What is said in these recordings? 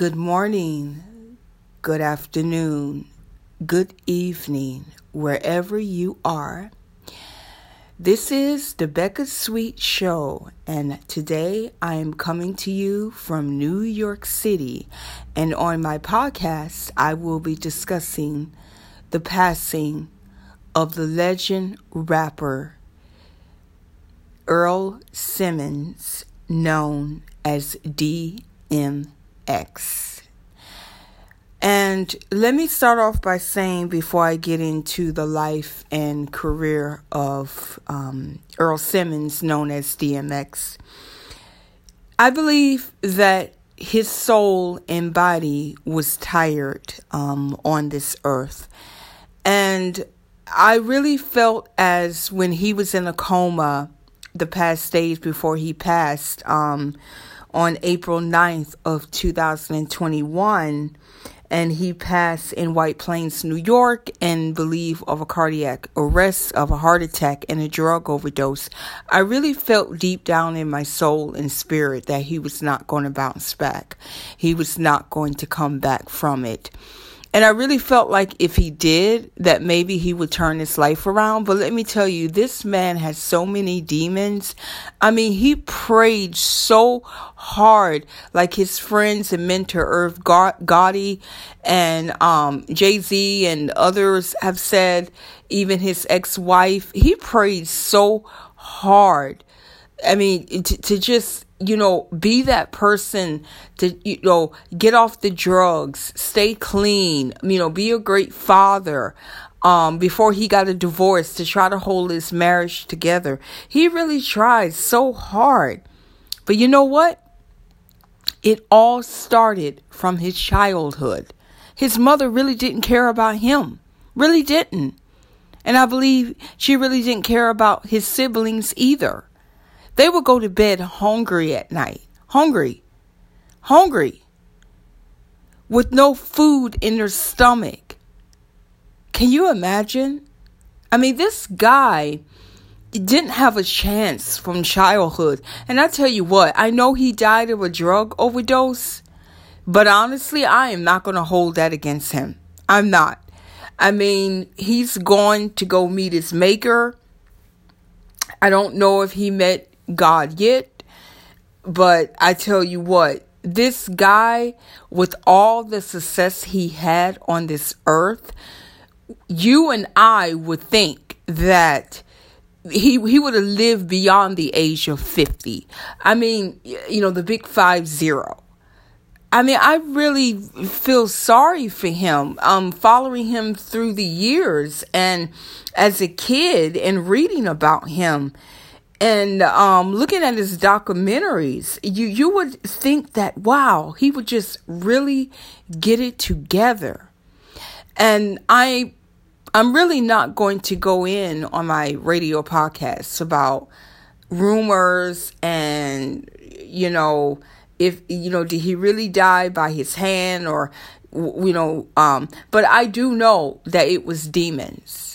Good morning, good afternoon, good evening, wherever you are. This is the Becca Sweet Show, and today I am coming to you from New York City. And on my podcast, I will be discussing the passing of the legend rapper Earl Simmons, known as DMX. And let me start off by saying, before I get into the life and career of um, Earl Simmons, known as DMX, I believe that his soul and body was tired um, on this earth. And I really felt as when he was in a coma the past days before he passed um, on April 9th of 2021 and he passed in White Plains, New York, and believe of a cardiac arrest, of a heart attack, and a drug overdose. I really felt deep down in my soul and spirit that he was not going to bounce back. He was not going to come back from it. And I really felt like if he did, that maybe he would turn his life around. But let me tell you, this man has so many demons. I mean, he prayed so hard, like his friends and mentor Irv Gotti and um, Jay Z and others have said, even his ex wife, he prayed so hard. I mean, to, to just you know, be that person to, you know, get off the drugs, stay clean, you know, be a great father. Um, before he got a divorce to try to hold his marriage together. He really tried so hard. But you know what? It all started from his childhood. His mother really didn't care about him. Really didn't. And I believe she really didn't care about his siblings either. They would go to bed hungry at night. Hungry. Hungry. With no food in their stomach. Can you imagine? I mean, this guy didn't have a chance from childhood. And I tell you what, I know he died of a drug overdose, but honestly, I am not going to hold that against him. I'm not. I mean, he's going to go meet his maker. I don't know if he met God yet. But I tell you what, this guy, with all the success he had on this earth, you and I would think that he he would have lived beyond the age of 50. I mean, you know, the big 50. I mean, I really feel sorry for him. Um following him through the years and as a kid and reading about him and um, looking at his documentaries, you you would think that wow, he would just really get it together. And I I'm really not going to go in on my radio podcasts about rumors and you know if you know did he really die by his hand or you know um but I do know that it was demons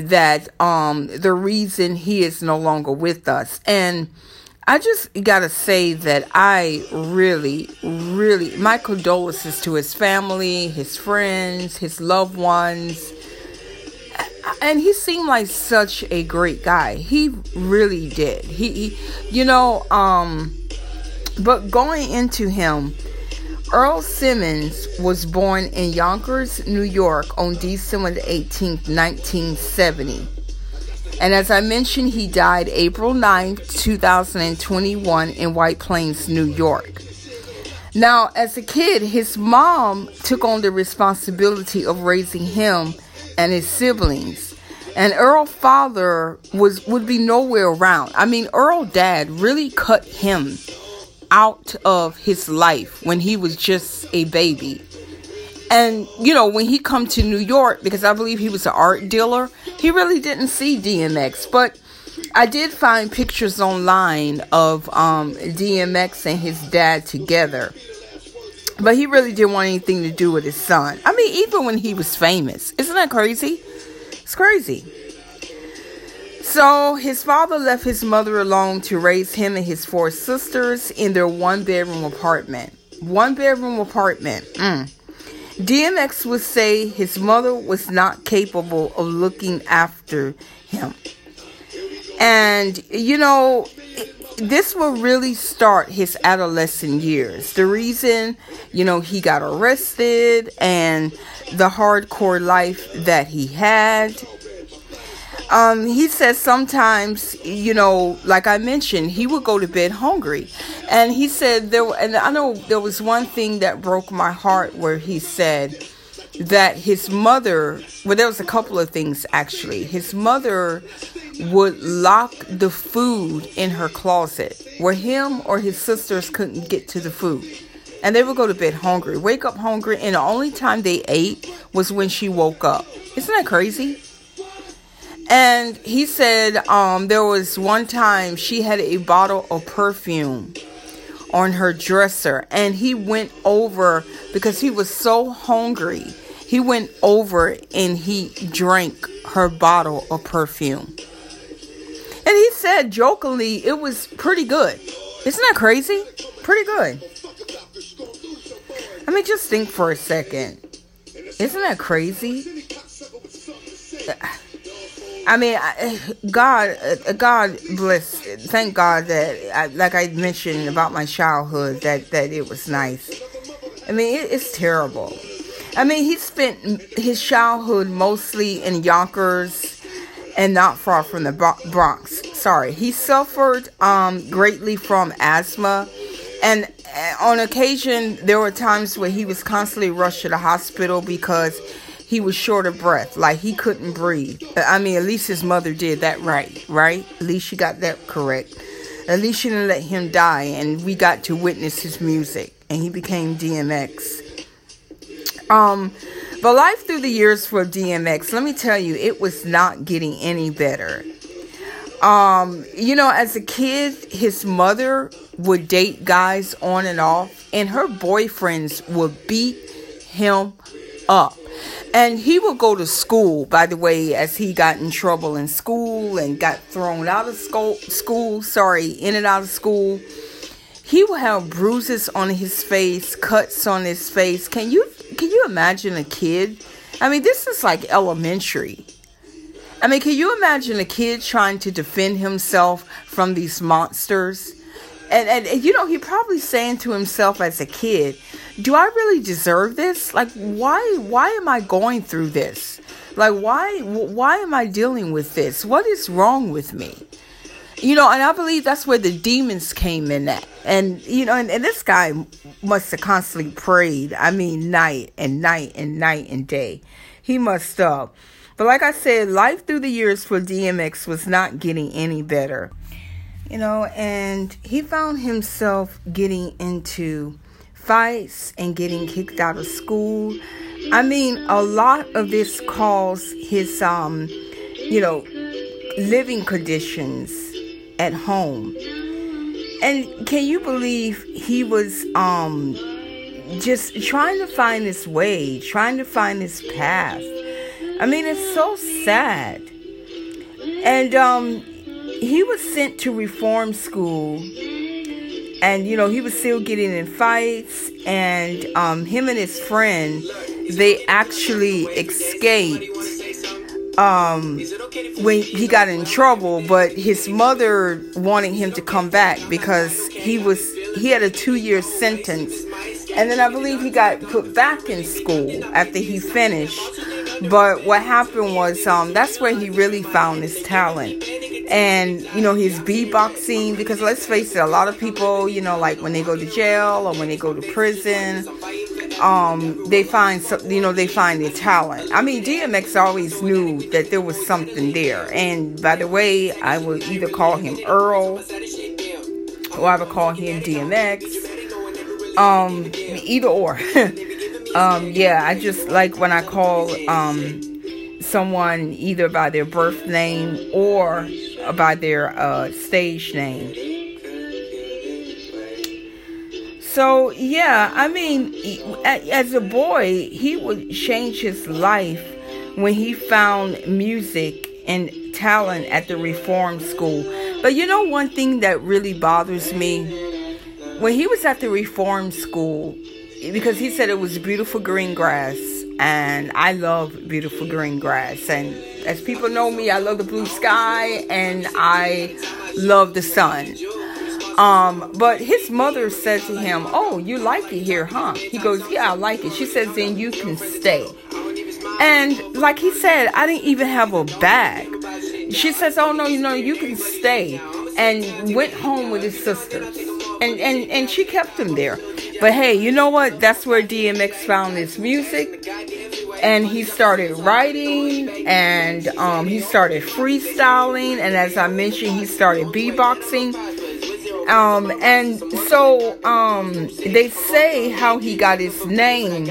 that um the reason he is no longer with us and I just gotta say that I really, really, my condolences to his family, his friends, his loved ones. And he seemed like such a great guy. He really did. He, he you know, um, but going into him, Earl Simmons was born in Yonkers, New York on December 18, 1970. And as I mentioned, he died April 9, 2021 in White Plains, New York. Now, as a kid, his mom took on the responsibility of raising him and his siblings. And Earl's father was would be nowhere around. I mean, Earl dad really cut him out of his life when he was just a baby. And you know, when he come to New York because I believe he was an art dealer, he really didn't see DMX, but I did find pictures online of um, DMX and his dad together. But he really didn't want anything to do with his son. I mean, even when he was famous. Isn't that crazy? It's crazy. So his father left his mother alone to raise him and his four sisters in their one bedroom apartment. one bedroom apartment. Mm. DMX would say his mother was not capable of looking after him. And, you know, this will really start his adolescent years. The reason, you know, he got arrested and the hardcore life that he had. Um, he says sometimes, you know, like I mentioned, he would go to bed hungry. And he said there, and I know there was one thing that broke my heart where he said that his mother, well, there was a couple of things actually. His mother would lock the food in her closet where him or his sisters couldn't get to the food. And they would go to bed hungry, wake up hungry, and the only time they ate was when she woke up. Isn't that crazy? And he said um, there was one time she had a bottle of perfume on her dresser, and he went over because he was so hungry. He went over and he drank her bottle of perfume. And he said jokingly, it was pretty good. Isn't that crazy? Pretty good. I mean, just think for a second. Isn't that crazy? I mean, God, God bless. Thank God that, like I mentioned about my childhood, that that it was nice. I mean, it, it's terrible. I mean, he spent his childhood mostly in Yonkers and not far from the Bronx. Sorry, he suffered um, greatly from asthma, and uh, on occasion there were times where he was constantly rushed to the hospital because he was short of breath, like he couldn't breathe. I mean, at least his mother did that right, right? At least she got that correct. At least she didn't let him die, and we got to witness his music, and he became DMX. Um, but life through the years for DMX, let me tell you, it was not getting any better. Um, you know, as a kid, his mother would date guys on and off, and her boyfriends would beat him up. And he would go to school, by the way, as he got in trouble in school and got thrown out of school, school sorry, in and out of school. He would have bruises on his face, cuts on his face. Can you can you imagine a kid? I mean, this is like elementary. I mean, can you imagine a kid trying to defend himself from these monsters? And, and, and you know, he probably saying to himself as a kid, do I really deserve this? Like, why, why am I going through this? Like, why, why am I dealing with this? What is wrong with me? You know, and I believe that's where the demons came in at. And, you know, and, and this guy must have constantly prayed. I mean, night and night and night and day. He must have. But like I said, life through the years for DMX was not getting any better you know, and he found himself getting into fights and getting kicked out of school. I mean, a lot of this caused his, um, you know, living conditions at home. And can you believe he was um, just trying to find his way, trying to find his path? I mean, it's so sad. And um, he was sent to reform school and you know he was still getting in fights. And um, him and his friend they actually escaped um, when he got in trouble. But his mother wanted him to come back because he was he had a two-year sentence. And then i believe he got put back in school after he finished. But what happened was um, that's where he really found his talent and you know his beatboxing because let's face it a lot of people you know like when they go to jail or when they go to prison um they find some you know they find their talent. I mean dmx always knew that there was something there. And by the way i would either call him earl or i would call him dmx um either or. Um yeah i just like when i call um someone either by their birth name or by their uh, stage name. So, yeah, I mean, as a boy, he would change his life when he found music and talent at the reform school. But you know, one thing that really bothers me when he was at the reform school, because he said it was beautiful green grass, and I love beautiful green grass. And as people know me, I love the blue sky and I love the sun. Um, but his mother said to him, Oh, you like it here, huh? He goes, Yeah, I like it. She says, Then you can stay. And like he said, I didn't even have a bag. She says, Oh, no, you know, you can stay. And went home with his sisters. And, and, and she kept him there. But hey, you know what? That's where DMX found his music. And he started writing and um, he started freestyling. And as I mentioned, he started beatboxing. Um, and so um, they say how he got his name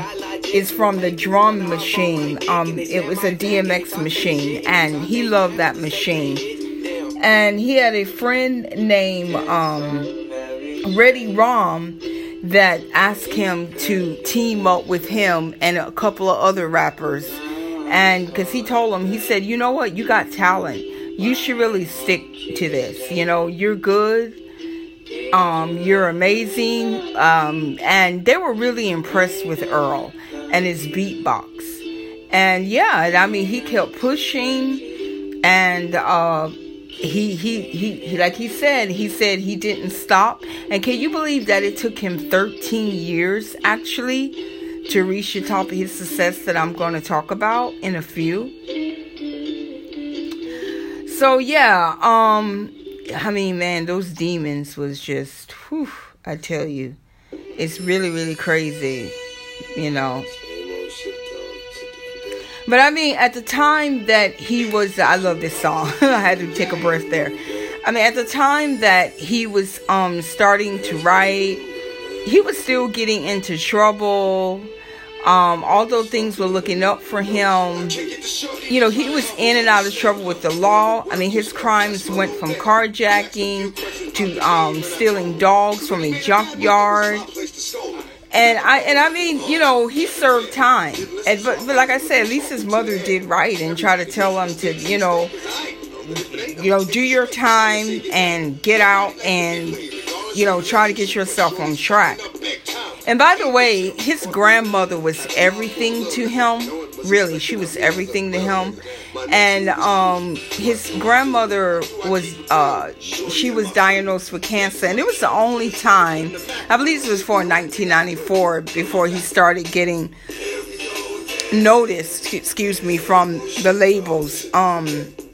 is from the drum machine. Um, it was a DMX machine, and he loved that machine. And he had a friend named um, Ready Ron that asked him to team up with him and a couple of other rappers. And because he told him, he said, you know what, you got talent. You should really stick to this. You know, you're good. Um, you're amazing. Um, and they were really impressed with Earl and his beatbox. And yeah, I mean, he kept pushing and, uh, he, he he like he said he said he didn't stop. And can you believe that it took him 13 years actually to reach the top of his success that i'm going to talk about in a few? So yeah um i mean man those demons was just whew, i tell you it's really really crazy you know but I mean, at the time that he was, I love this song. I had to take a breath there. I mean, at the time that he was um starting to write, he was still getting into trouble. Um, although things were looking up for him, you know, he was in and out of trouble with the law. I mean, his crimes went from carjacking to um, stealing dogs from a junkyard and I and I mean, you know, he served time. And but, but like I said, at least his mother did right and try to tell him to, you know, you know, do your time and get out and you know, try to get yourself on track. And by the way, his grandmother was everything to him. Really, she was everything to him. And um, his grandmother was, uh, she was diagnosed with cancer. And it was the only time, I believe it was for 1994, before he started getting noticed, excuse me, from the labels um,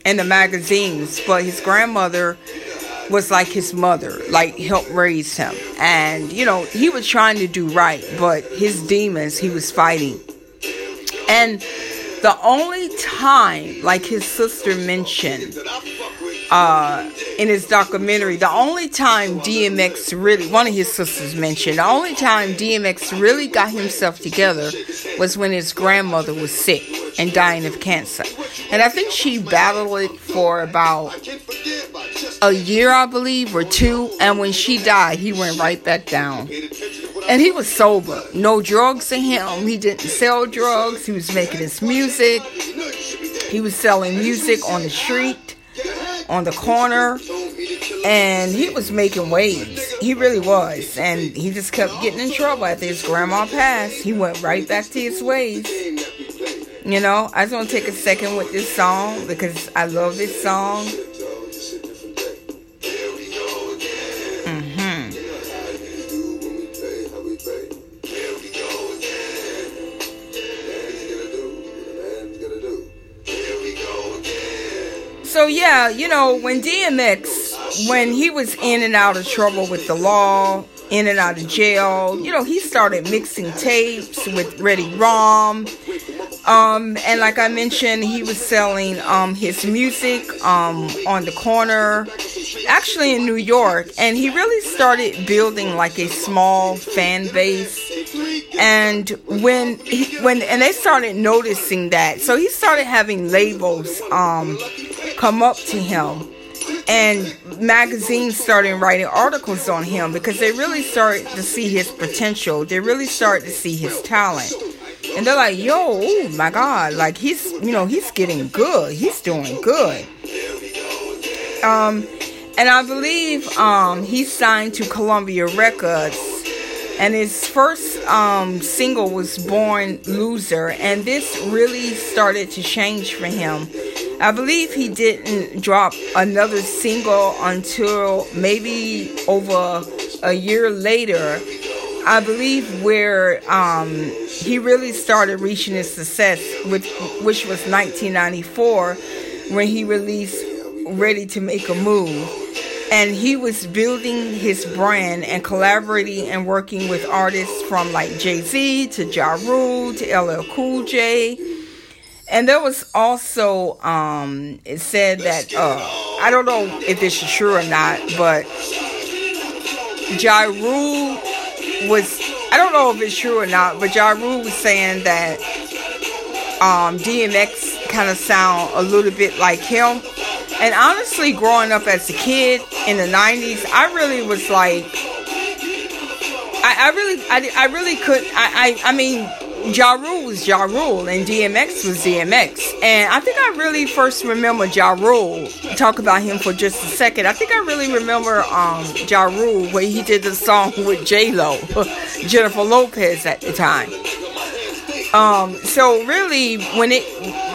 and the magazines. But his grandmother was like his mother, like helped raise him. And, you know, he was trying to do right, but his demons he was fighting. And the only time, like his sister mentioned uh, in his documentary, the only time DMX really, one of his sisters mentioned, the only time DMX really got himself together was when his grandmother was sick and dying of cancer. And I think she battled it for about a year, I believe, or two. And when she died, he went right back down. And he was sober. No drugs in him. He didn't sell drugs. He was making his music. He was selling music on the street, on the corner. And he was making waves. He really was. And he just kept getting in trouble after his grandma passed. He went right back to his ways. You know, I just want to take a second with this song because I love this song. So yeah, you know, when DMX, when he was in and out of trouble with the law, in and out of jail, you know, he started mixing tapes with Ready Ron. Um, and like I mentioned, he was selling um, his music um, on the corner, actually in New York, and he really started building like a small fan base. And when he, when and they started noticing that, so he started having labels um, come up to him and magazines started writing articles on him because they really started to see his potential. They really started to see his talent. And they're like, yo, oh my God, like he's, you know, he's getting good. He's doing good. Um, and I believe um, he signed to Columbia Records. And his first um, single was Born Loser, and this really started to change for him. I believe he didn't drop another single until maybe over a year later. I believe where um, he really started reaching his success, with, which was 1994, when he released Ready to Make a Move. And he was building his brand and collaborating and working with artists from like Jay Z to Ja Rule to LL Cool J and there was also um, it said that uh, I don't know if this is true or not, but Ja Rule was I don't know if it's true or not, but Ja Rule was saying that um, DMX kind of sound a little bit like him. And honestly, growing up as a kid in the '90s, I really was like, I, I really, I, I really could, I, I, I mean Ja Rule was Ja Rule and DMX was DMX. And I think I really first remember Ja Rule. Talk about him for just a second. I think I really remember um, Ja Rule he did the song with J Lo, Jennifer Lopez at the time. Um, so really, when it,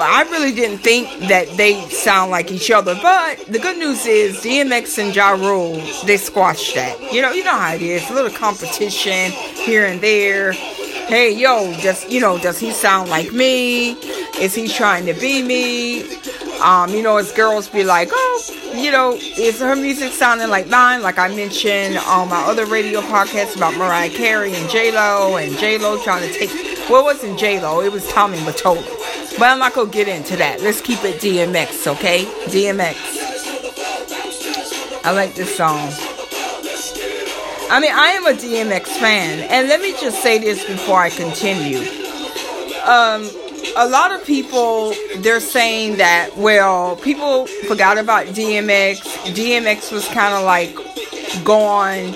I really didn't think that they sound like each other. But the good news is DMX and Ja Rule, they squashed that. You know, you know how it is. A little competition here and there hey, yo, does you know, does he sound like me? Is he trying to be me? Um, you know, as girls be like, oh, you know, is her music sounding like mine? Like I mentioned on my other radio podcasts about Mariah Carey and J Lo, and J Lo trying to take. Well, it wasn't J Lo, it was Tommy Mottola. But I'm not gonna get into that. Let's keep it DMX, okay? DMX. I like this song. I mean, I am a DMX fan, and let me just say this before I continue. Um, a lot of people they're saying that well, people forgot about DMX. DMX was kind of like gone,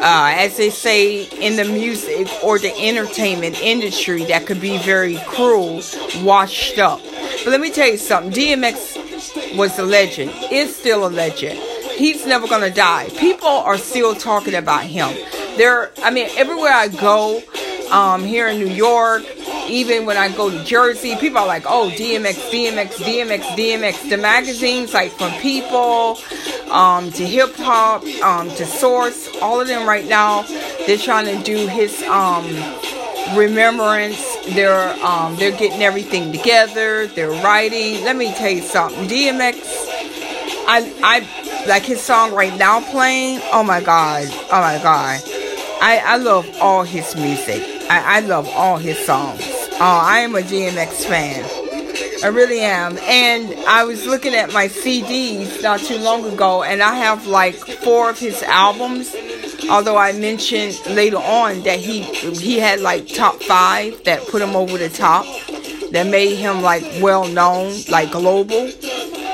uh, as they say in the music or the entertainment industry, that could be very cruel, washed up. But let me tell you something. DMX was a legend. Is still a legend he's never gonna die. People are still talking about him. There, I mean, everywhere I go, um, here in New York, even when I go to Jersey, people are like, "Oh, DMX, DMX, DMX, DMX." The magazines, like from People, um, to Hip Hop, um, to Source, all of them right now, they're trying to do his um remembrance. They're um they're getting everything together. They're writing. Let me tell you something. DMX, I I like his song right now playing. Oh my god. Oh my god. I, I love all his music. I, I love all his songs. Oh, I am a DMX fan. I really am. And I was looking at my CDs not too long ago, and I have like four of his albums. Although I mentioned later on that he he had like top five that put him over the top, that made him like well known, like global.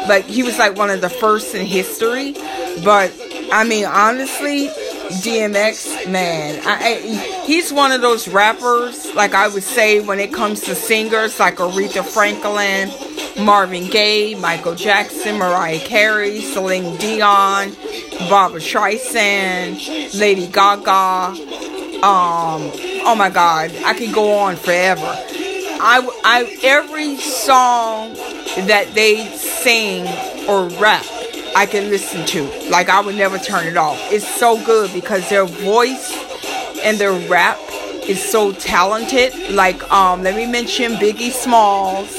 Like he was like one of the first in history. But I mean, honestly, DMX, man, I, I, he's one of those rappers. Like I would say, when it comes to singers, like Aretha Franklin, Marvin Gaye, Michael Jackson, Mariah Carey, Celine Dion, Barbra Streisand, Lady Gaga. Um, oh my God, I could go on forever. I, I every song that they sing or rap I can listen to. Like I would never turn it off. It's so good because their voice and their rap is so talented. Like um let me mention Biggie Smalls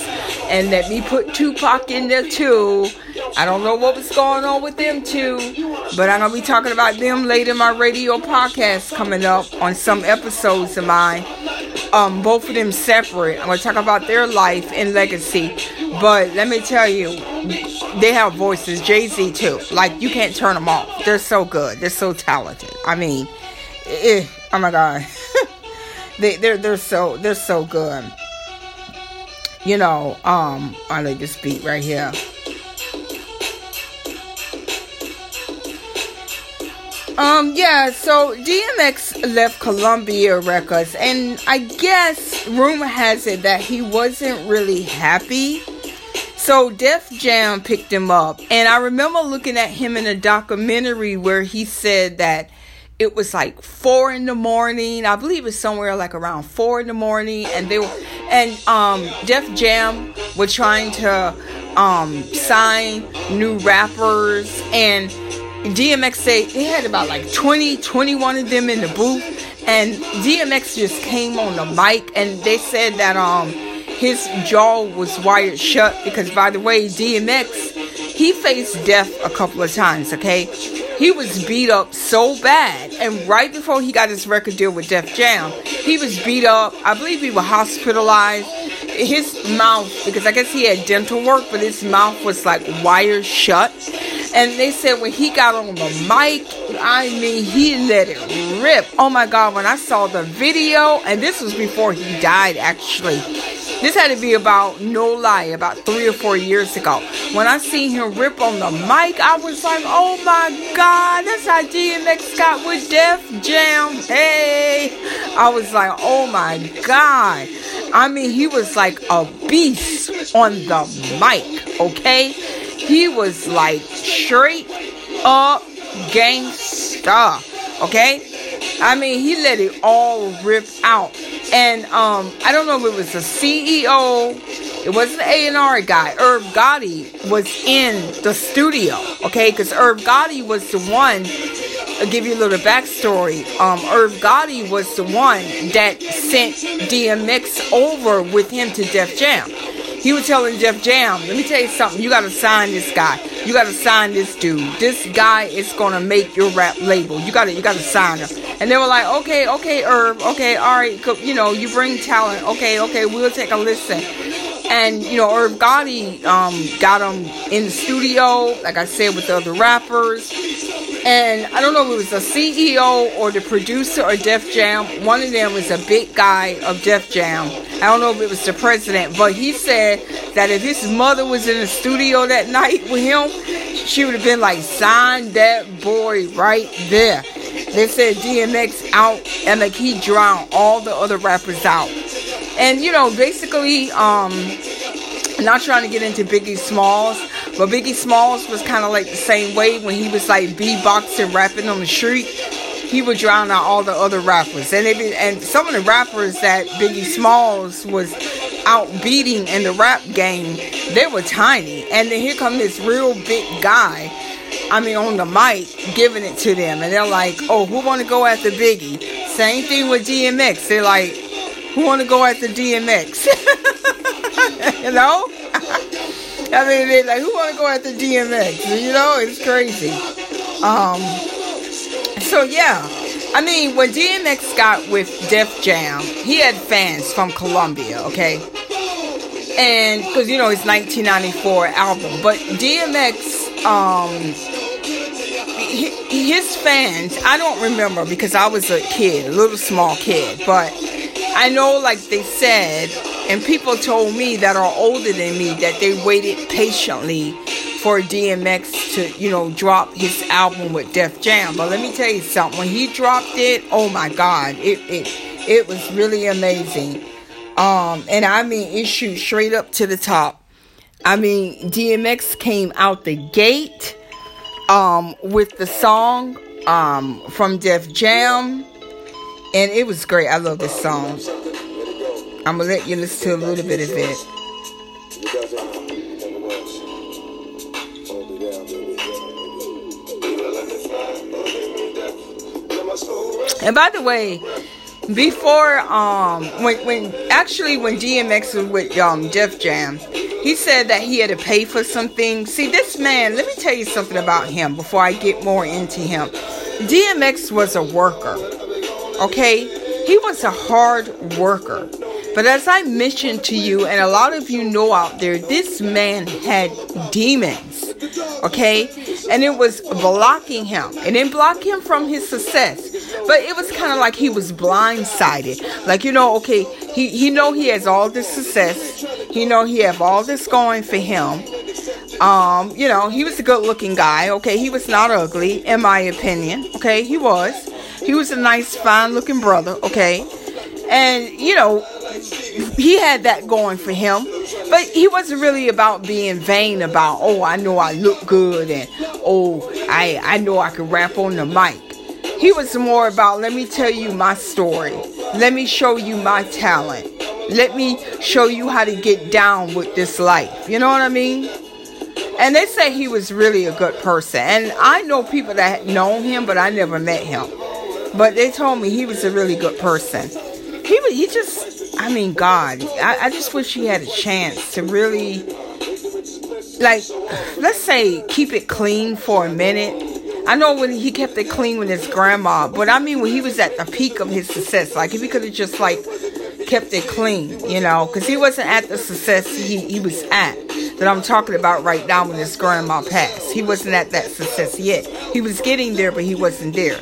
and let me put Tupac in there too. I don't know what was going on with them too, but I'm gonna be talking about them later in my radio podcast coming up on some episodes of mine um, both of them separate. I'm to talk about their life and legacy. But let me tell you, they have voices. Jay Z too. Like you can't turn them off. They're so good. They're so talented. I mean, eh, oh my god, they they're they're so they're so good. You know, um, I like this beat right here. Um, yeah, so DMX left Columbia Records, and I guess rumor has it that he wasn't really happy. So Def Jam picked him up, and I remember looking at him in a documentary where he said that it was like four in the morning. I believe it's somewhere like around four in the morning, and they were and um Def Jam were trying to um sign new rappers and DMX said they had about like 20, 21 of them in the booth, and DMX just came on the mic and they said that um his jaw was wired shut because by the way DMX he faced death a couple of times, okay? He was beat up so bad, and right before he got his record deal with Def Jam, he was beat up. I believe he was hospitalized. His mouth, because I guess he had dental work, but his mouth was like wired shut. And they said when he got on the mic, I mean, he let it rip. Oh my God, when I saw the video, and this was before he died actually. This had to be about, no lie, about three or four years ago. When I seen him rip on the mic, I was like, oh my God, that's how DMX got with Def Jam. Hey, I was like, oh my God. I mean, he was like a beast on the mic, okay? He was like straight up gangsta, okay? I mean, he let it all rip out. And um, I don't know if it was a CEO, it wasn't an A&R guy. Irv Gotti was in the studio, okay? Because Irv Gotti was the one, I'll give you a little backstory. Um, Irv Gotti was the one that sent DMX over with him to Def Jam. He was telling Def Jam, let me tell you something, you gotta sign this guy. You gotta sign this dude. This guy is gonna make your rap label. You gotta you gotta sign him. And they were like, okay, okay, Irv, okay, all right, you know, you bring talent. Okay, okay, we'll take a listen. And you know, Irv Gotti um, got him in the studio, like I said, with the other rappers. And I don't know if it was the CEO or the producer or Def Jam. One of them was a big guy of Def Jam. I don't know if it was the president, but he said that if his mother was in the studio that night with him, she would have been like, sign that boy right there. They said DMX out and like he drowned all the other rappers out. And you know, basically, um, not trying to get into Biggie Smalls, but Biggie Smalls was kind of like the same way when he was like beatboxing, rapping on the street. He would drown out all the other rappers, and be, and some of the rappers that Biggie Smalls was out beating in the rap game, they were tiny. And then here come this real big guy. I mean, on the mic, giving it to them, and they're like, "Oh, who want to go after Biggie?" Same thing with DMX. They're like, "Who want to go after DMX?" you know? I mean, they like, who want to go after DMX? You know, it's crazy. Um, so yeah, I mean, when DMX got with Def Jam, he had fans from Columbia, okay? And because you know his 1994 album, but DMX, um, his fans, I don't remember because I was a kid, a little small kid, but I know, like they said, and people told me that are older than me that they waited patiently for DMX to, you know, drop his album with Def Jam. But let me tell you something. When he dropped it, oh my God, it it it was really amazing. Um, and I mean, it shoot straight up to the top. I mean, DMX came out the gate um, with the song um, from Def Jam, and it was great. I love this song. I'm gonna let you listen to a little bit of it. And by the way, before um when when actually when DMX was with um Def Jam, he said that he had to pay for some things. See, this man, let me tell you something about him before I get more into him. DMX was a worker. Okay? He was a hard worker. But as I mentioned to you, and a lot of you know out there, this man had demons. Okay? And it was blocking him. And it didn't block him from his success. But it was kind of like he was blindsided. Like, you know, okay, he, he know he has all this success. He know he have all this going for him. Um, you know, he was a good looking guy. Okay, he was not ugly, in my opinion. Okay, he was. He was a nice, fine looking brother. Okay. And, you know, he had that going for him. but he wasn't really about being vain about, oh, I know I look good and oh, I, I know I can rap on the mic. He was more about, let me tell you my story. Let me show you my talent. Let me show you how to get down with this life. You know what I mean? And they say he was really a good person. And I know people that known him, but I never met him. But they told me he was a really good person. He was, he just, I mean, God, I, I just wish he had a chance to really, like, let's say, keep it clean for a minute. I know when he kept it clean with his grandma, but I mean when he was at the peak of his success, like if he could have just like kept it clean, you know, because he wasn't at the success he, he was at that I'm talking about right now when his grandma passed. He wasn't at that success yet. He was getting there, but he wasn't there.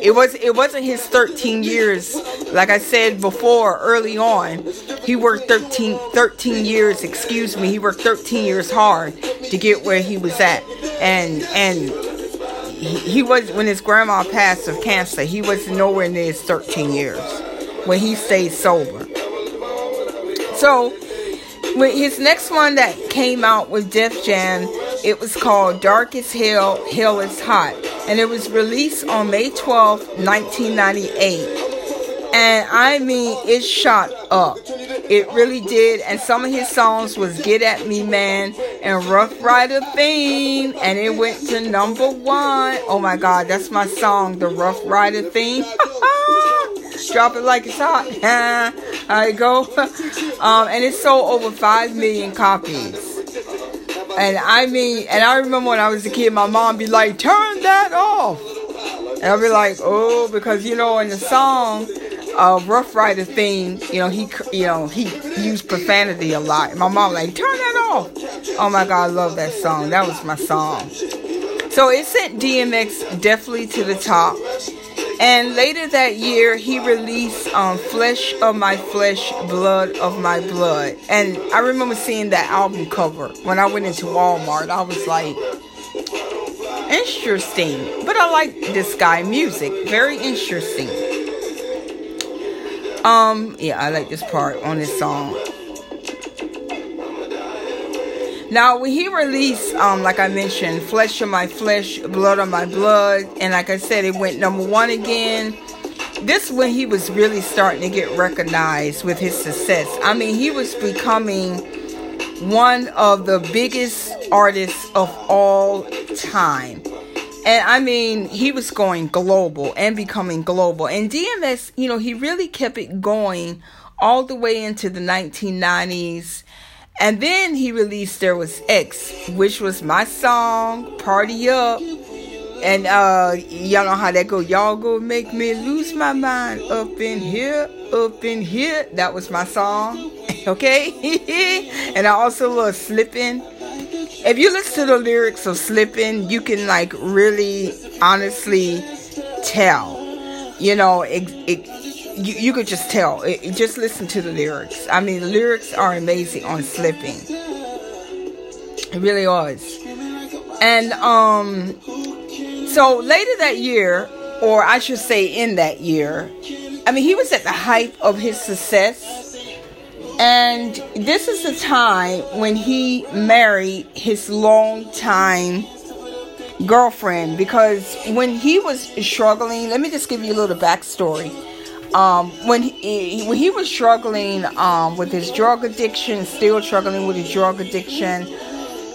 It was it wasn't his 13 years. Like I said before, early on, he worked 13 13 years. Excuse me, he worked 13 years hard to get where he was at, and and he, he was when his grandma passed of cancer. He was nowhere near his 13 years when he stayed sober. So with his next one that came out with Def Jam, it was called Dark as Hell, Hell is Hot. And it was released on May 12, 1998. And I mean, it shot up. It really did. And some of his songs was Get At Me Man and Rough Rider Theme. And it went to number one. Oh my God, that's my song, the Rough Rider Theme. Drop it like it's hot. I go. Um, and it sold over 5 million copies. And I mean, and I remember when I was a kid, my mom be like, turn that off. And I'll be like, oh, because, you know, in the song, uh, Rough Rider theme, you know, he, you know, he used profanity a lot. And my mom like, turn that off. Oh my God, I love that song. That was my song. So it sent DMX definitely to the top. And later that year, he released um, Flesh of My Flesh, Blood of My Blood. And I remember seeing that album cover when I went into Walmart. I was like, interesting. But I like this guy music. Very interesting. Um, yeah, I like this part on this song. Now, when he released, um, like I mentioned, Flesh of My Flesh, Blood of My Blood, and like I said, it went number one again. This when he was really starting to get recognized with his success. I mean, he was becoming one of the biggest artists of all time. And I mean, he was going global and becoming global. And DMX, you know, he really kept it going all the way into the 1990s and then he released There Was X, which was my song, Party Up. And uh y'all know how that go. Y'all go make me lose my mind up in here, up in here. That was my song. okay? and I also love Slipping. If you listen to the lyrics of Slipping, you can like really honestly tell. You know, it, it you, you could just tell. It, just listen to the lyrics. I mean, the lyrics are amazing on Slipping. It really was. And um, so later that year, or I should say in that year, I mean, he was at the height of his success. And this is the time when he married his longtime girlfriend because when he was struggling, let me just give you a little backstory um, when he when he was struggling um, with his drug addiction, still struggling with his drug addiction,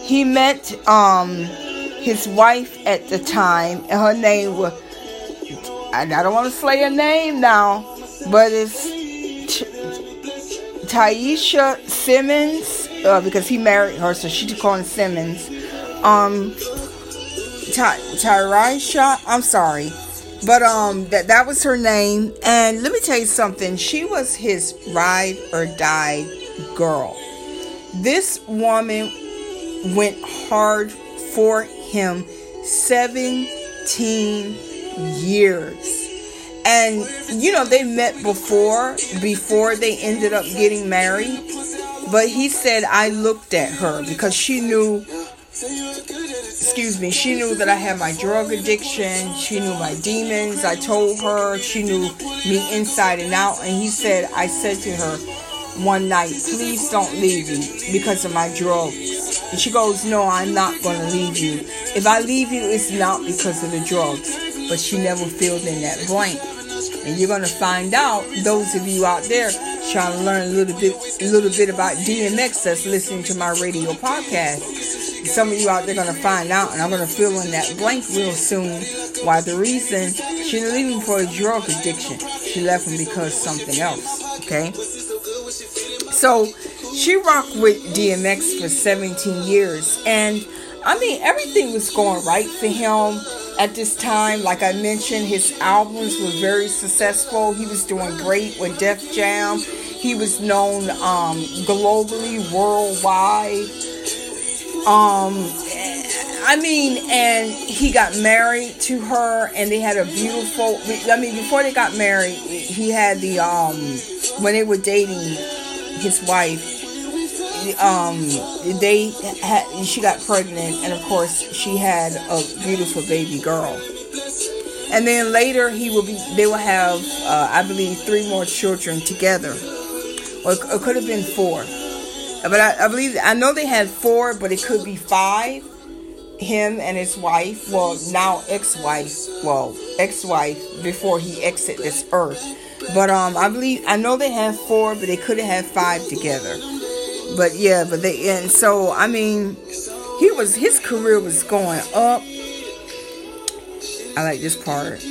he met um, his wife at the time. And her name was I don't want to slay her name now, but it's Taisha Simmons uh, because he married her, so she him Simmons. Um, I'm sorry. But um that that was her name and let me tell you something she was his ride or die girl. This woman went hard for him 17 years. And you know they met before before they ended up getting married. But he said I looked at her because she knew excuse me, she knew that I had my drug addiction. She knew my demons. I told her. She knew me inside and out. And he said, I said to her, one night, please don't leave me because of my drugs. And she goes, no, I'm not going to leave you. If I leave you, it's not because of the drugs. But she never filled in that blank. And you're going to find out, those of you out there trying to learn a little bit, a little bit about DMX that's listening to my radio podcast. Some of you out there to find out, and I'm to fill in that blank real soon. Why the reason she didn't leave him for a drug addiction. She left him because something else. Okay. So she rocked with DMX for 17 years, and I mean everything was going right for him at this time. Like I mentioned, his albums were very successful. He was doing great with Def Jam. He was known um, globally, worldwide. Um, I mean, and he got married to her, and they had a beautiful. I mean, before they got married, he had the um when they were dating his wife. Um, they had she got pregnant, and of course she had a beautiful baby girl. And then later he will be. They will have, uh, I believe, three more children together, or it could have been four. But I, I believe I know they had four, but it could be five him and his wife, well, now ex-wife, well, ex-wife before he exit this earth. But um, I believe I know they had four, but they could have had five together. But yeah, but they and so I mean, he was his career was going up. I like this part.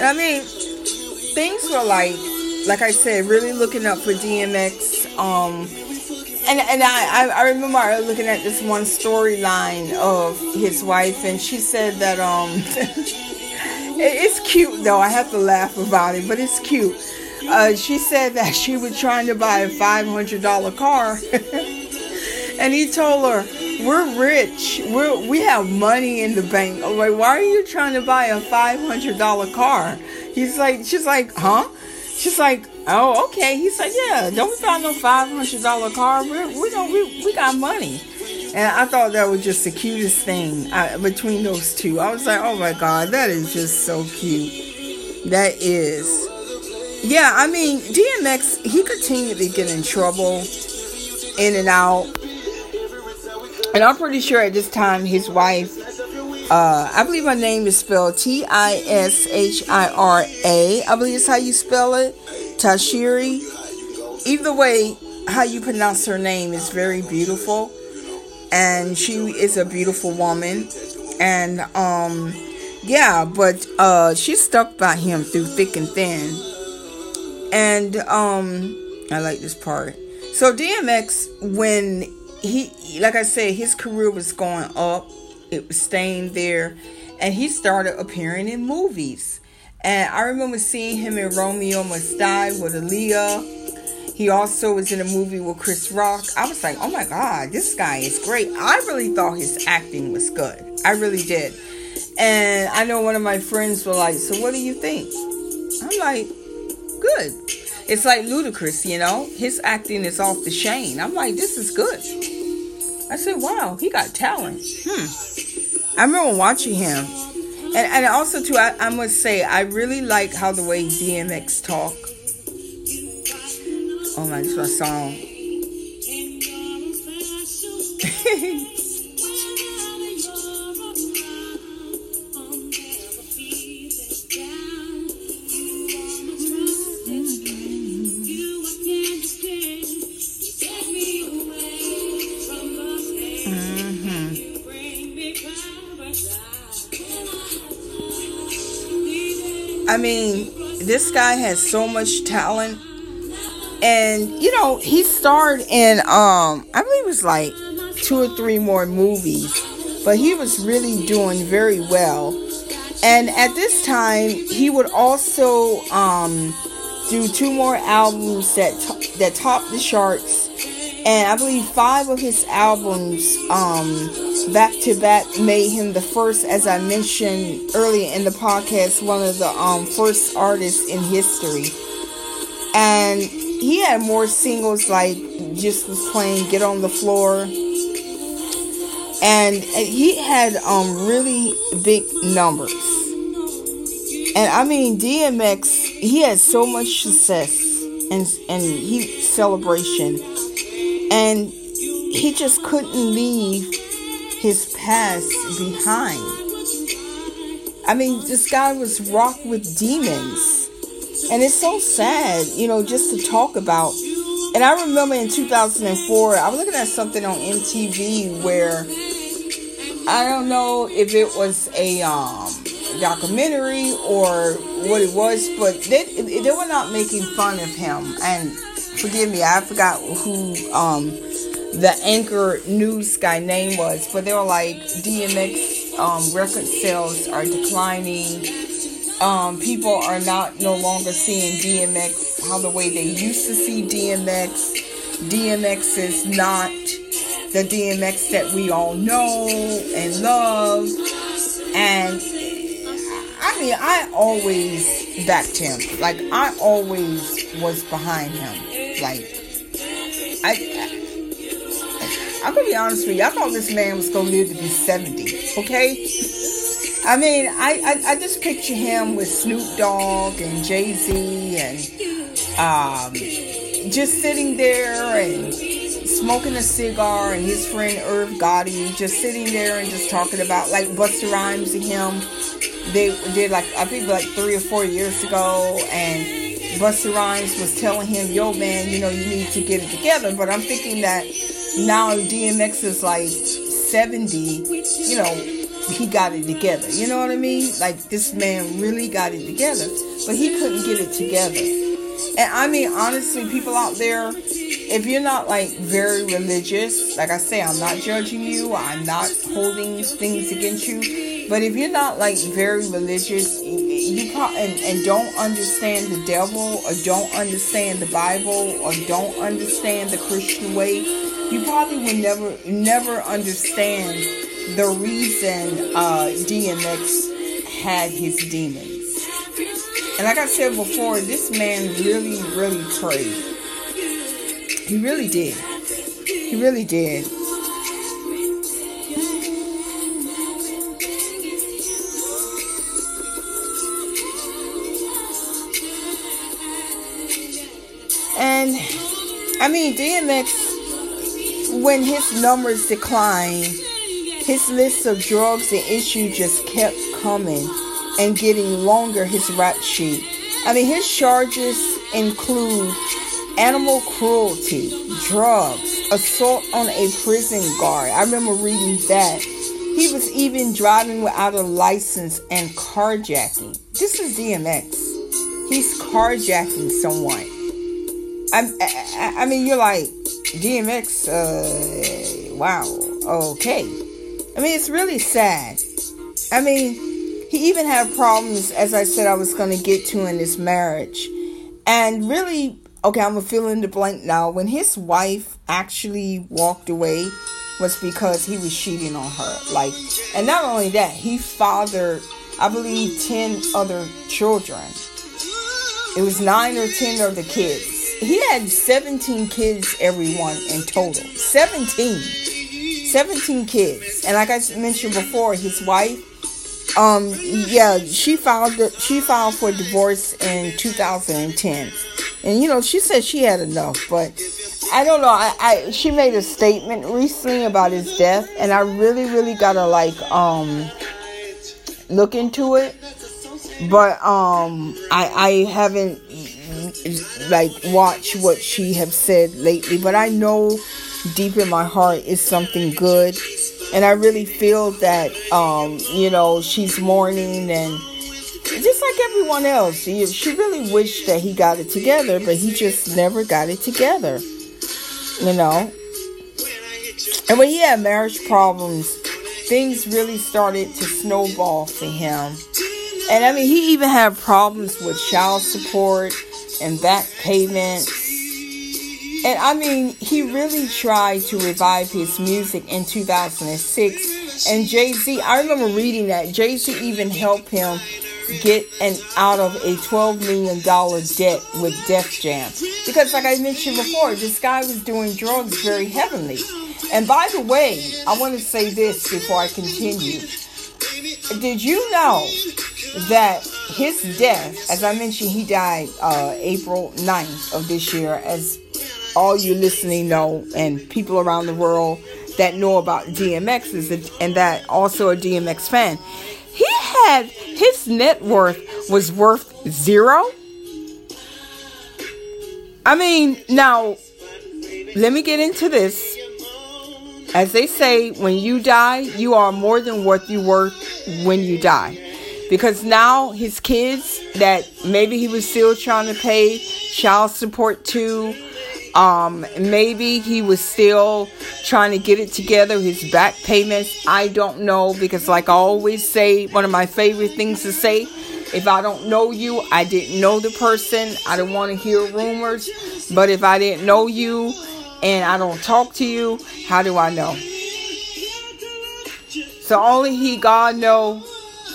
I mean, things were like, like I said, really looking up for DMX. Um, and and I, I remember looking at this one storyline of his wife, and she said that um, it's cute though. I have to laugh about it, but it's cute. Uh, she said that she was trying to buy a five hundred dollar car, and he told her, "We're rich. We're, we have money in the bank. I'm like, why are you trying to buy a five hundred dollar car?" He's like, she's like, huh? She's like, oh, okay. He's like, yeah, don't buy no five hundred dollar car? We we don't we, we got money. And I thought that was just the cutest thing uh, between those two. I was like, oh my god, that is just so cute. That is. Yeah, I mean, DMX, he continued to get in trouble, in and out. And I'm pretty sure at this time his wife, uh, I believe her name is spelled T I S H I R A. I believe it's how you spell it. Tashiri. Either way, how you pronounce her name is very beautiful. And she is a beautiful woman. And um yeah, but uh she stuck by him through thick and thin. And um I like this part. So DMX when he like I said, his career was going up. It was staying there. And he started appearing in movies. And I remember seeing him in Romeo Must Die with Aaliyah. He also was in a movie with Chris Rock. I was like, oh my God, this guy is great. I really thought his acting was good. I really did. And I know one of my friends were like, so what do you think? I'm like, good. It's like Ludacris, you know? His acting is off the chain. I'm like, this is good. I said, wow, he got talent. Hmm. I remember watching him. And, and also, too, I, I must say, I really like how the way DMX talk. Oh my, this is my song. This guy has so much talent. And you know, he starred in um I believe it was like two or three more movies, but he was really doing very well. And at this time, he would also um do two more albums that t- that topped the charts. And I believe five of his albums um back to back made him the first, as I mentioned earlier in the podcast, one of the um, first artists in history. And he had more singles like just was playing Get on the Floor. And he had um really big numbers. And I mean DMX, he had so much success and and he celebration. And he just couldn't leave his past behind. I mean, this guy was rocked with demons. And it's so sad, you know, just to talk about. And I remember in 2004, I was looking at something on MTV where I don't know if it was a um, documentary or what it was, but they, they were not making fun of him. And forgive me, I forgot who um, the anchor news guy name was, but they were like DMX um, record sales are declining. Um, people are not no longer seeing DMX how the way they used to see DMX. DMX is not the DMX that we all know and love. And I mean, I always backed him. Like I always was behind him. Like I I'm gonna be honest with you. I thought this man was gonna live to be 70. Okay. I mean, I, I, I just picture him with Snoop Dogg and Jay Z and um, just sitting there and smoking a cigar and his friend Irv Gotti just sitting there and just talking about like Busta Rhymes and him. They did like I think like three or four years ago and Busta Rhymes was telling him, yo man, you know, you need to get it together. But I'm thinking that now DMX is like 70, you know, he got it together. You know what I mean? Like this man really got it together, but he couldn't get it together. And I mean, honestly, people out there, if you're not like very religious, like I say, I'm not judging you, I'm not holding things against you, but if you're not like very religious, you pro- and, and don't understand the devil or don't understand the Bible or don't understand the Christian way, you probably will never never understand the reason uh, DMX had his demons. And like I said before, this man really, really prayed. He really did. He really did. And I mean, DMX when his numbers declined, his list of drugs and issues just kept coming and getting longer, his rap sheet. I mean, his charges include animal cruelty, drugs, assault on a prison guard. I remember reading that. He was even driving without a license and carjacking. This is DMX. He's carjacking someone. I, I, I mean, you're like, DMX, uh, wow, okay. I mean, it's really sad. I mean, he even had problems, as I said, I was going to get to in his marriage. And really, okay, I'm going to fill in the blank now. When his wife actually walked away, was because he was cheating on her. Like, and not only that, he fathered, I believe, 10 other children. It was nine or 10 of the kids he had 17 kids, everyone in total. 17. 17 kids. And like I mentioned before, his wife, um, yeah, she filed she filed for divorce in 2010. And you know, she said she had enough, but I don't know. I, I she made a statement recently about his death, and I really, really gotta like um look into it. But um, I I haven't like watched what she have said lately, but I know deep in my heart is something good, and I really feel that um, you know she's mourning and just like everyone else, she, she really wished that he got it together, but he just never got it together, you know. And when he had marriage problems, things really started to snowball for him. And I mean, he even had problems with child support and back payments. And I mean, he really tried to revive his music in 2006. And Jay Z, I remember reading that Jay Z even helped him get an out of a $12 million debt with Def Jam. Because, like I mentioned before, this guy was doing drugs very heavily. And by the way, I want to say this before I continue. Did you know that his death, as I mentioned, he died uh, April 9th of this year, as all you listening know, and people around the world that know about DMX is a, and that also a DMX fan. He had his net worth was worth zero. I mean, now let me get into this. As they say, when you die, you are more than what you were when you die. Because now his kids that maybe he was still trying to pay child support to, um, maybe he was still trying to get it together, his back payments. I don't know because, like I always say, one of my favorite things to say if I don't know you, I didn't know the person. I don't want to hear rumors. But if I didn't know you and I don't talk to you, how do I know? So only He, God, know.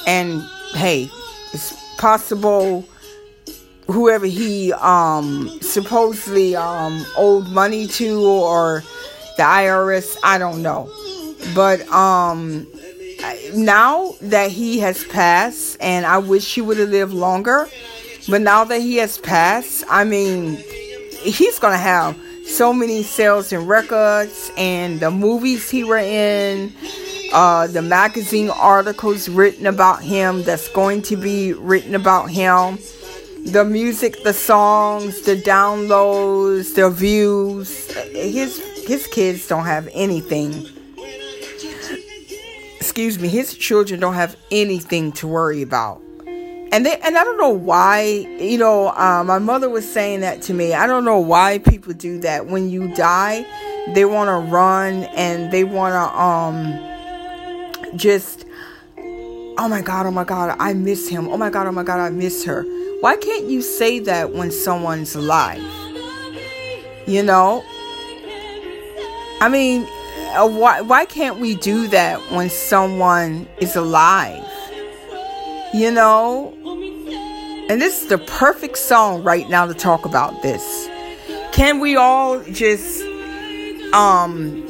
And hey, it's possible whoever he um supposedly um owed money to or the IRS, I don't know. But um now that he has passed and I wish he would have lived longer, but now that he has passed, I mean he's going to have so many sales and records and the movies he were in uh, the magazine articles written about him that's going to be written about him the music, the songs, the downloads, the views. His his kids don't have anything. Excuse me, his children don't have anything to worry about. And they and I don't know why, you know, uh, my mother was saying that to me. I don't know why people do that. When you die, they want to run and they want to um just oh my god, oh my god, I miss him. Oh my god, oh my god, I miss her why can't you say that when someone's alive? You know? I mean, uh, why, why can't we do that when someone is alive? You know? And this is the perfect song right now to talk about this. Can we all just um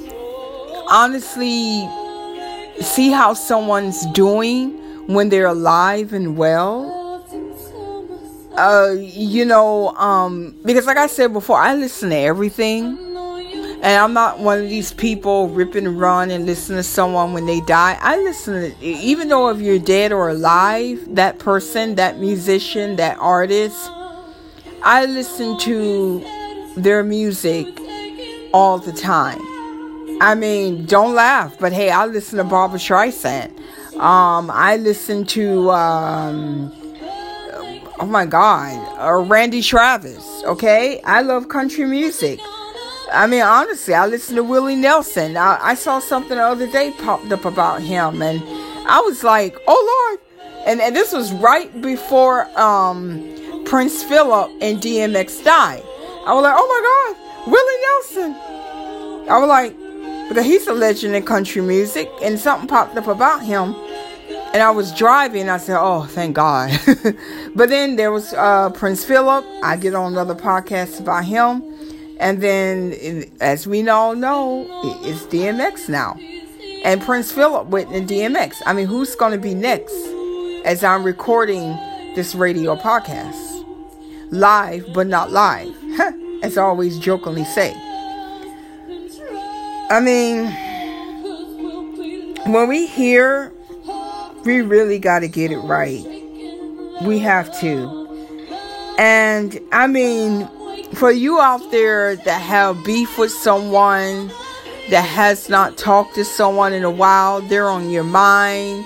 honestly see how someone's doing when they're alive and well? Uh, you know, um, because like I said before, I listen to everything. And I'm not one of these people rip and run and listen to someone when they die. I listen to, even though if you're dead or alive, that person, that musician, that artist, I listen to their music all the time. I mean, don't laugh, but hey, I listen to Barbra Streisand. Um, I listen to, um, oh my god, or Randy Travis, okay? I love country music. I mean, honestly, I listen to Willie Nelson. I, I saw something the other day popped up about him, and I was like, oh Lord. And, and this was right before um, Prince Philip and DMX died. I was like, oh my God, Willie Nelson. I was like, because he's a legend in country music, and something popped up about him and I was driving. I said, "Oh, thank God." but then there was uh, Prince Philip. I get on another podcast about him, and then, as we all know, it's DMX now, and Prince Philip went in DMX. I mean, who's going to be next? As I'm recording this radio podcast, live but not live, as I always jokingly say. I mean, when we hear we really got to get it right. We have to. And I mean, for you out there that have beef with someone that has not talked to someone in a while, they're on your mind.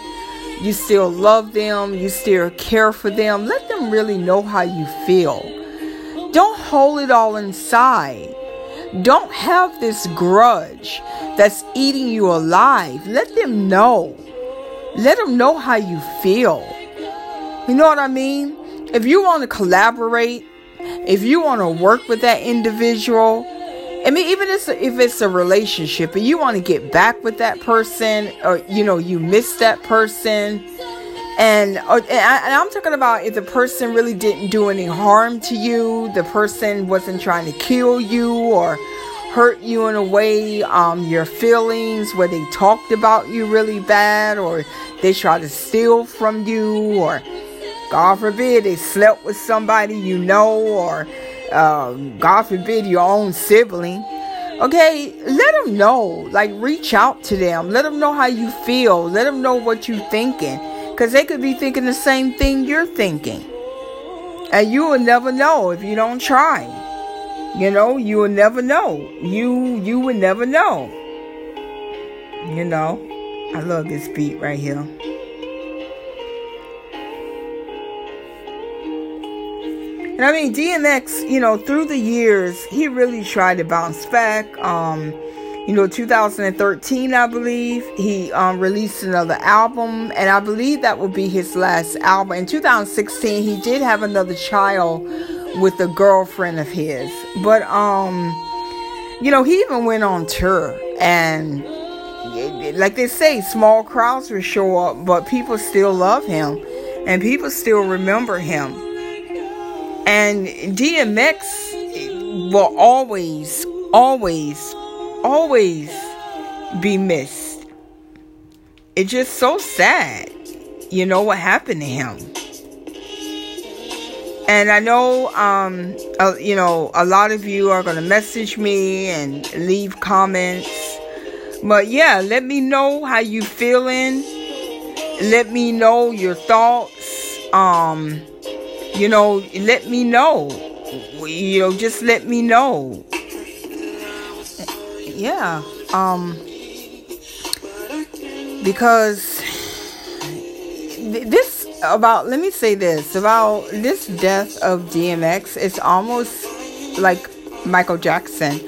You still love them, you still care for them. Let them really know how you feel. Don't hold it all inside. Don't have this grudge that's eating you alive. Let them know. Let them know how you feel. You know what I mean? If you want to collaborate, if you want to work with that individual, I mean, even if it's a relationship and you want to get back with that person, or you know, you miss that person, And, and, I, am talking about if the person really didn't do any harm to you, the person wasn't trying to kill you or hurt you in a way, um, your feelings, where they talked about you really bad, or they tried to steal from you, or God forbid they slept with somebody you know, or uh, God forbid your own sibling. Okay, let them know. Like, reach out to them. Let them know how you feel. Let them know what you're thinking. Because they could be thinking the same thing you're thinking. And you will never know if you don't try. You know, you will never know. You you will never know. You know, I love this beat right here. And I mean, DMX, you know, through the years, he really tried to bounce back. Um, you know, 2013, I believe, he um, released another album, and I believe that will be his last album. In 2016, he did have another child with a girlfriend of his. But um you know, he even went on tour and like they say, small crowds will show up, but people still love him and people still remember him. And DMX will always, always, always be missed. It's just so sad, you know, what happened to him. And I know, um, uh, you know, a lot of you are going to message me and leave comments. But yeah, let me know how you feeling. Let me know your thoughts. Um, you know, let me know. You know, just let me know. Yeah. Um, because this about let me say this about this death of DMX it's almost like Michael Jackson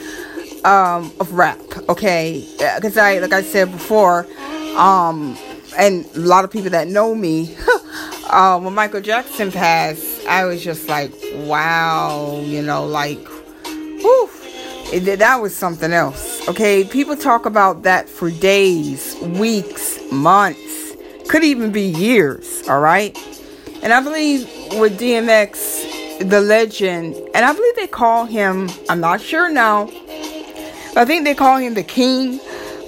um, of rap okay? Because I like I said before um, and a lot of people that know me uh, when Michael Jackson passed I was just like wow you know like whew, it, that was something else okay? People talk about that for days weeks months could even be years, all right? And I believe with DMX, the legend, and I believe they call him, I'm not sure now, I think they call him the king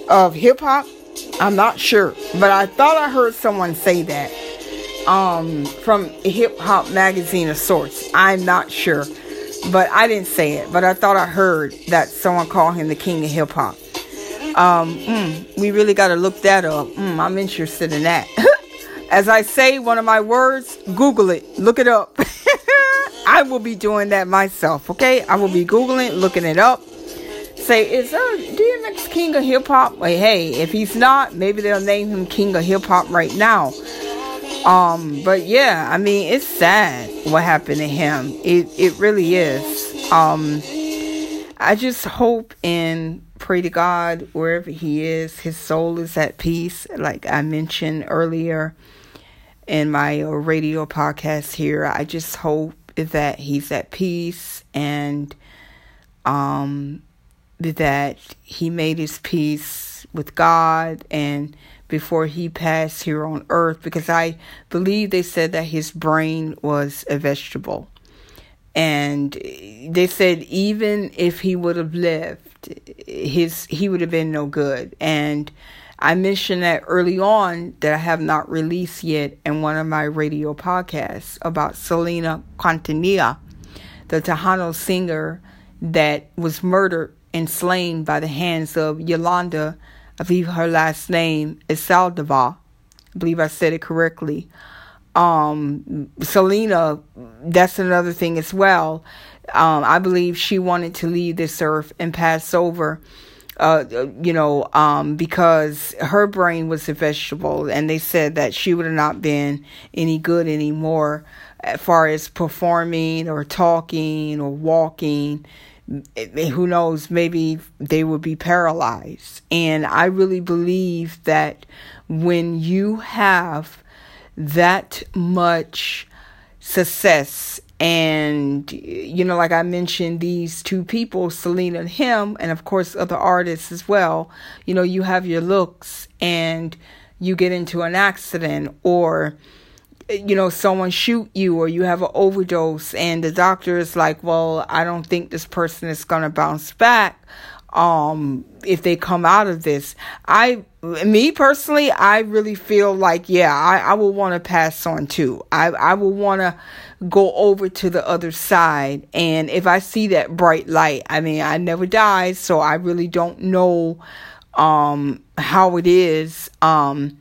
of hip hop. I'm not sure, but I thought I heard someone say that um, from Hip Hop Magazine of sorts. I'm not sure, but I didn't say it, but I thought I heard that someone called him the king of hip hop. Um, mm, we really got to look that up. Mm, I'm interested in that. As I say one of my words, Google it, look it up. I will be doing that myself, okay? I will be Googling, looking it up. Say, is uh, DMX King of Hip Hop? Well, hey, if he's not, maybe they'll name him King of Hip Hop right now. Um, but yeah, I mean, it's sad what happened to him. It it really is. Um, I just hope and pray to God wherever he is, his soul is at peace. Like I mentioned earlier in my radio podcast here, I just hope that he's at peace and um that he made his peace with God and before he passed here on earth because I believe they said that his brain was a vegetable and they said even if he would have lived his he would have been no good and i mentioned that early on that i have not released yet in one of my radio podcasts about selena quintanilla the tejano singer that was murdered and slain by the hands of yolanda i believe her last name is saldivar i believe i said it correctly um, Selena, that's another thing as well. Um, I believe she wanted to leave this earth and pass over, uh, you know, um, because her brain was a vegetable, and they said that she would have not been any good anymore as far as performing or talking or walking. Who knows? Maybe they would be paralyzed. And I really believe that when you have that much success and you know like i mentioned these two people selena and him and of course other artists as well you know you have your looks and you get into an accident or you know someone shoot you or you have an overdose and the doctor is like well i don't think this person is going to bounce back um if they come out of this. I me personally i really feel like yeah i, I will want to pass on too. I i will want to go over to the other side. And if i see that bright light i mean i never died so i really don't know um how it is. Um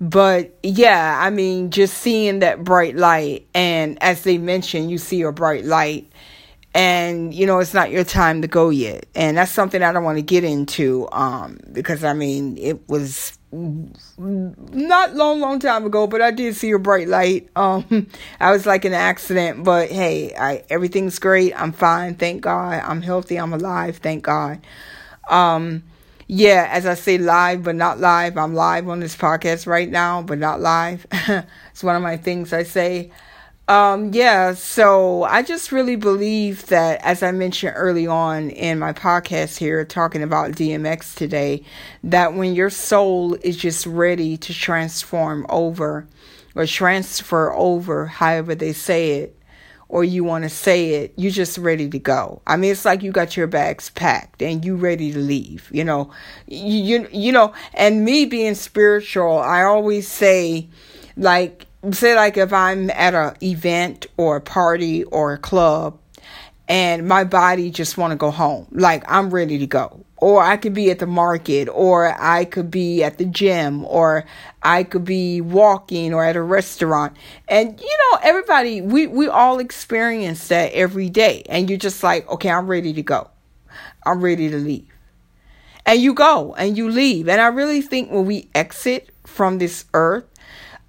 but yeah, I mean, just seeing that bright light, and as they mentioned, you see a bright light, and you know, it's not your time to go yet. And that's something I don't want to get into, um, because I mean, it was not long, long time ago, but I did see a bright light. Um, I was like an accident, but hey, I, everything's great. I'm fine. Thank God. I'm healthy. I'm alive. Thank God. Um, yeah, as I say, live but not live. I'm live on this podcast right now, but not live. it's one of my things I say. Um, yeah, so I just really believe that, as I mentioned early on in my podcast here, talking about DMX today, that when your soul is just ready to transform over or transfer over, however they say it, or you want to say it, you're just ready to go. I mean, it's like you got your bags packed and you ready to leave, you know. You, you, you know, and me being spiritual, I always say, like, say like if I'm at a event or a party or a club and my body just want to go home, like I'm ready to go or I could be at the market, or I could be at the gym, or I could be walking or at a restaurant. And you know, everybody, we, we all experience that every day. And you're just like, okay, I'm ready to go. I'm ready to leave. And you go and you leave. And I really think when we exit from this earth,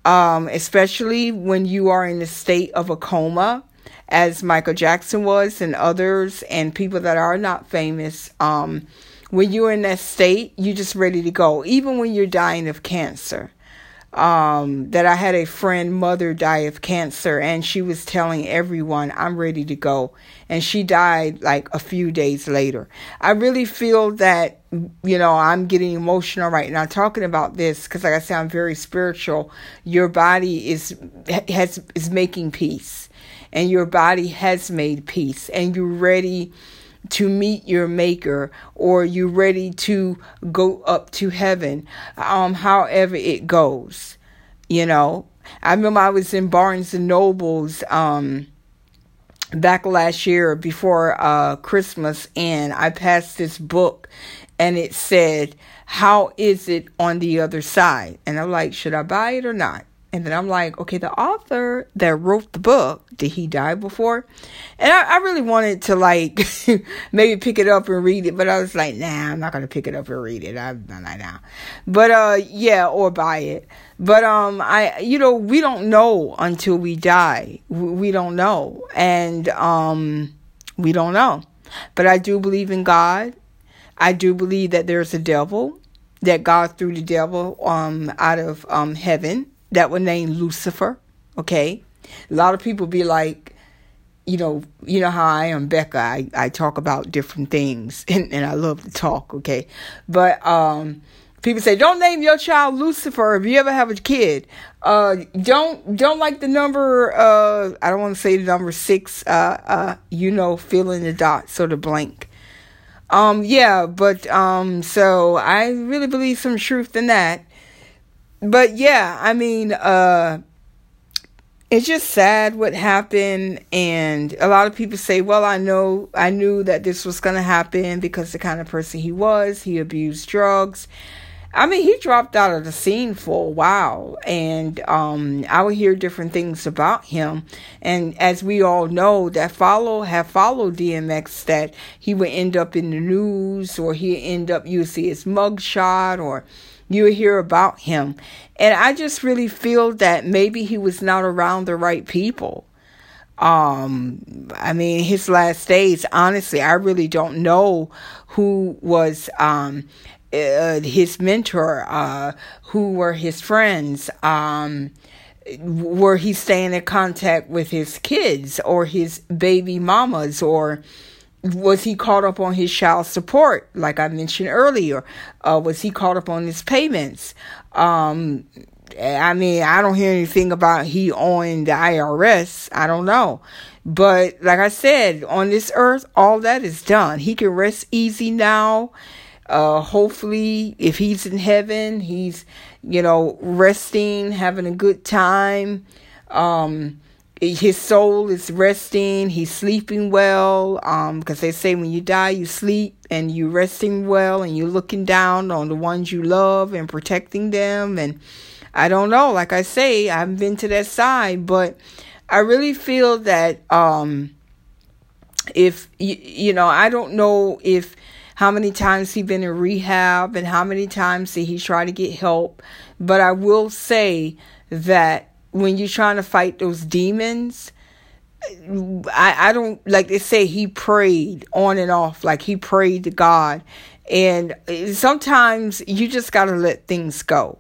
um, especially when you are in the state of a coma, as Michael Jackson was, and others, and people that are not famous, um, when you're in that state, you're just ready to go. Even when you're dying of cancer. Um, that I had a friend mother die of cancer and she was telling everyone, I'm ready to go. And she died like a few days later. I really feel that, you know, I'm getting emotional right now talking about this because like I said, I'm very spiritual. Your body is, has, is making peace and your body has made peace and you're ready to meet your maker or you're ready to go up to heaven. Um however it goes you know. I remember i was in barnes and nobles um back last year before uh christmas and i passed this book and it said how is it on the other side? And i'm like should i buy it or not and then I'm like, okay, the author that wrote the book, did he die before? And I, I really wanted to like maybe pick it up and read it, but I was like, nah, I'm not gonna pick it up and read it. I'm not like now. But uh yeah, or buy it. But um I you know, we don't know until we die. We don't know. And um we don't know. But I do believe in God. I do believe that there's a devil, that God threw the devil um out of um heaven that were named Lucifer. Okay, a lot of people be like, you know, you know how I am, Becca. I, I talk about different things, and, and I love to talk. Okay, but um, people say don't name your child Lucifer if you ever have a kid. Uh, don't don't like the number. Uh, I don't want to say the number six. Uh, uh, you know, fill in the dot sort of blank. Um, yeah, but um, so I really believe some truth in that but yeah, I mean, uh, it's just sad what happened and a lot of people say well i know i knew that this was going to happen because the kind of person he was. He abused drugs. I mean he dropped out of the scene for a while and um, i would hear different things about him. And as we all know that follow have followed dmx that he would end up in the news or he end up you see his mugshot or you hear about him. And I just really feel that maybe he was not around the right people. Um, I mean, his last days, honestly, I really don't know who was, um, uh, his mentor, uh, who were his friends, um, were he staying in contact with his kids or his baby mamas or, was he caught up on his child support, like I mentioned earlier? Uh, was he caught up on his payments? Um, I mean, I don't hear anything about he owing the IRS. I don't know. But like I said, on this earth, all that is done. He can rest easy now. Uh, hopefully, if he's in heaven, he's, you know, resting, having a good time. Um, his soul is resting. He's sleeping well. Um, because they say when you die, you sleep and you're resting well and you're looking down on the ones you love and protecting them. And I don't know. Like I say, I haven't been to that side, but I really feel that, um, if you, you know, I don't know if how many times he been in rehab and how many times did he try to get help, but I will say that when you're trying to fight those demons, I, I don't like they say he prayed on and off, like he prayed to God. And sometimes you just got to let things go.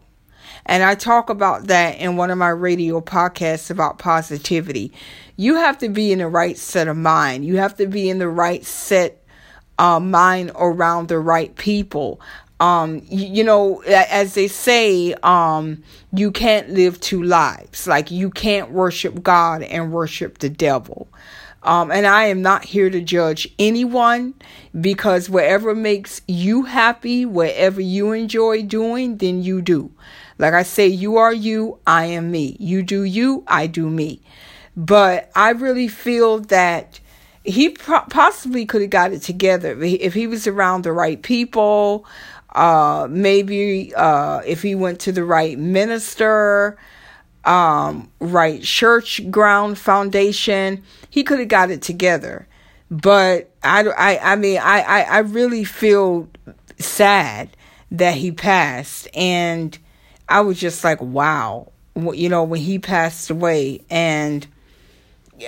And I talk about that in one of my radio podcasts about positivity. You have to be in the right set of mind. You have to be in the right set uh, mind around the right people um you, you, know as they say um you can't live two lives. Like you can't worship god and worship the devil. Um and i am not here to judge anyone because whatever makes you happy whatever you enjoy doing then you do. Like i say you are you i am me. You do you i do me. But i really feel that he possibly could have got it together. If he was around the right people uh, maybe uh, if he went to the right minister, um, right church ground foundation, he could have got it together. But I, I, I mean, I, I, I really feel sad that he passed. And I was just like, wow, you know, when he passed away. And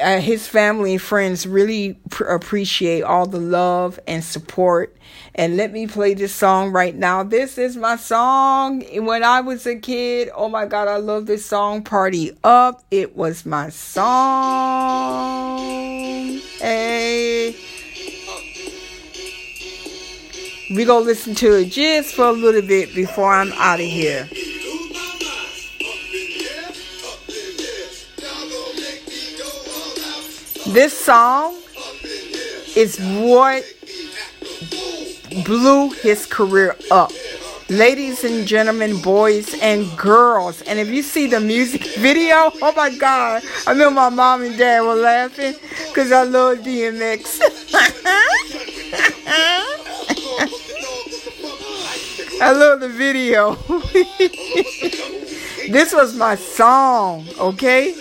uh, his family and friends really pr- appreciate all the love and support. And let me play this song right now. This is my song. When I was a kid, oh my God, I love this song. Party Up. It was my song. Hey. We're gonna listen to it just for a little bit before I'm out of here. This song is what blew his career up. Ladies and gentlemen, boys and girls. And if you see the music video, oh my God. I know my mom and dad were laughing because I love DMX. I love the video. this was my song, okay?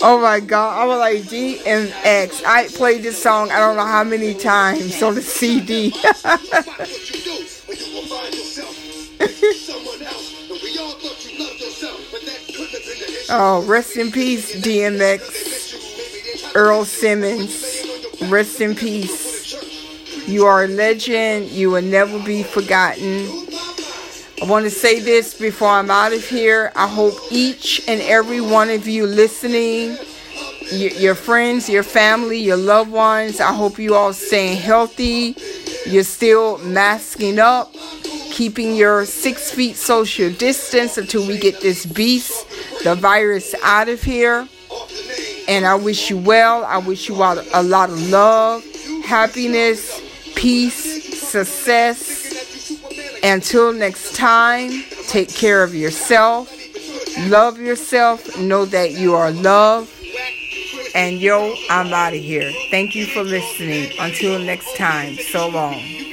Oh my god, I was like DMX. I played this song I don't know how many times on the CD. oh, rest in peace, DMX. Earl Simmons. Rest in peace. You are a legend. You will never be forgotten. I want to say this before I'm out of here. I hope each and every one of you listening, your, your friends, your family, your loved ones, I hope you all staying healthy. You're still masking up, keeping your six feet social distance until we get this beast, the virus, out of here. And I wish you well. I wish you all a lot of love, happiness, peace, success until next time, take care of yourself. Love yourself. Know that you are loved. And yo, I'm out of here. Thank you for listening. Until next time, so long.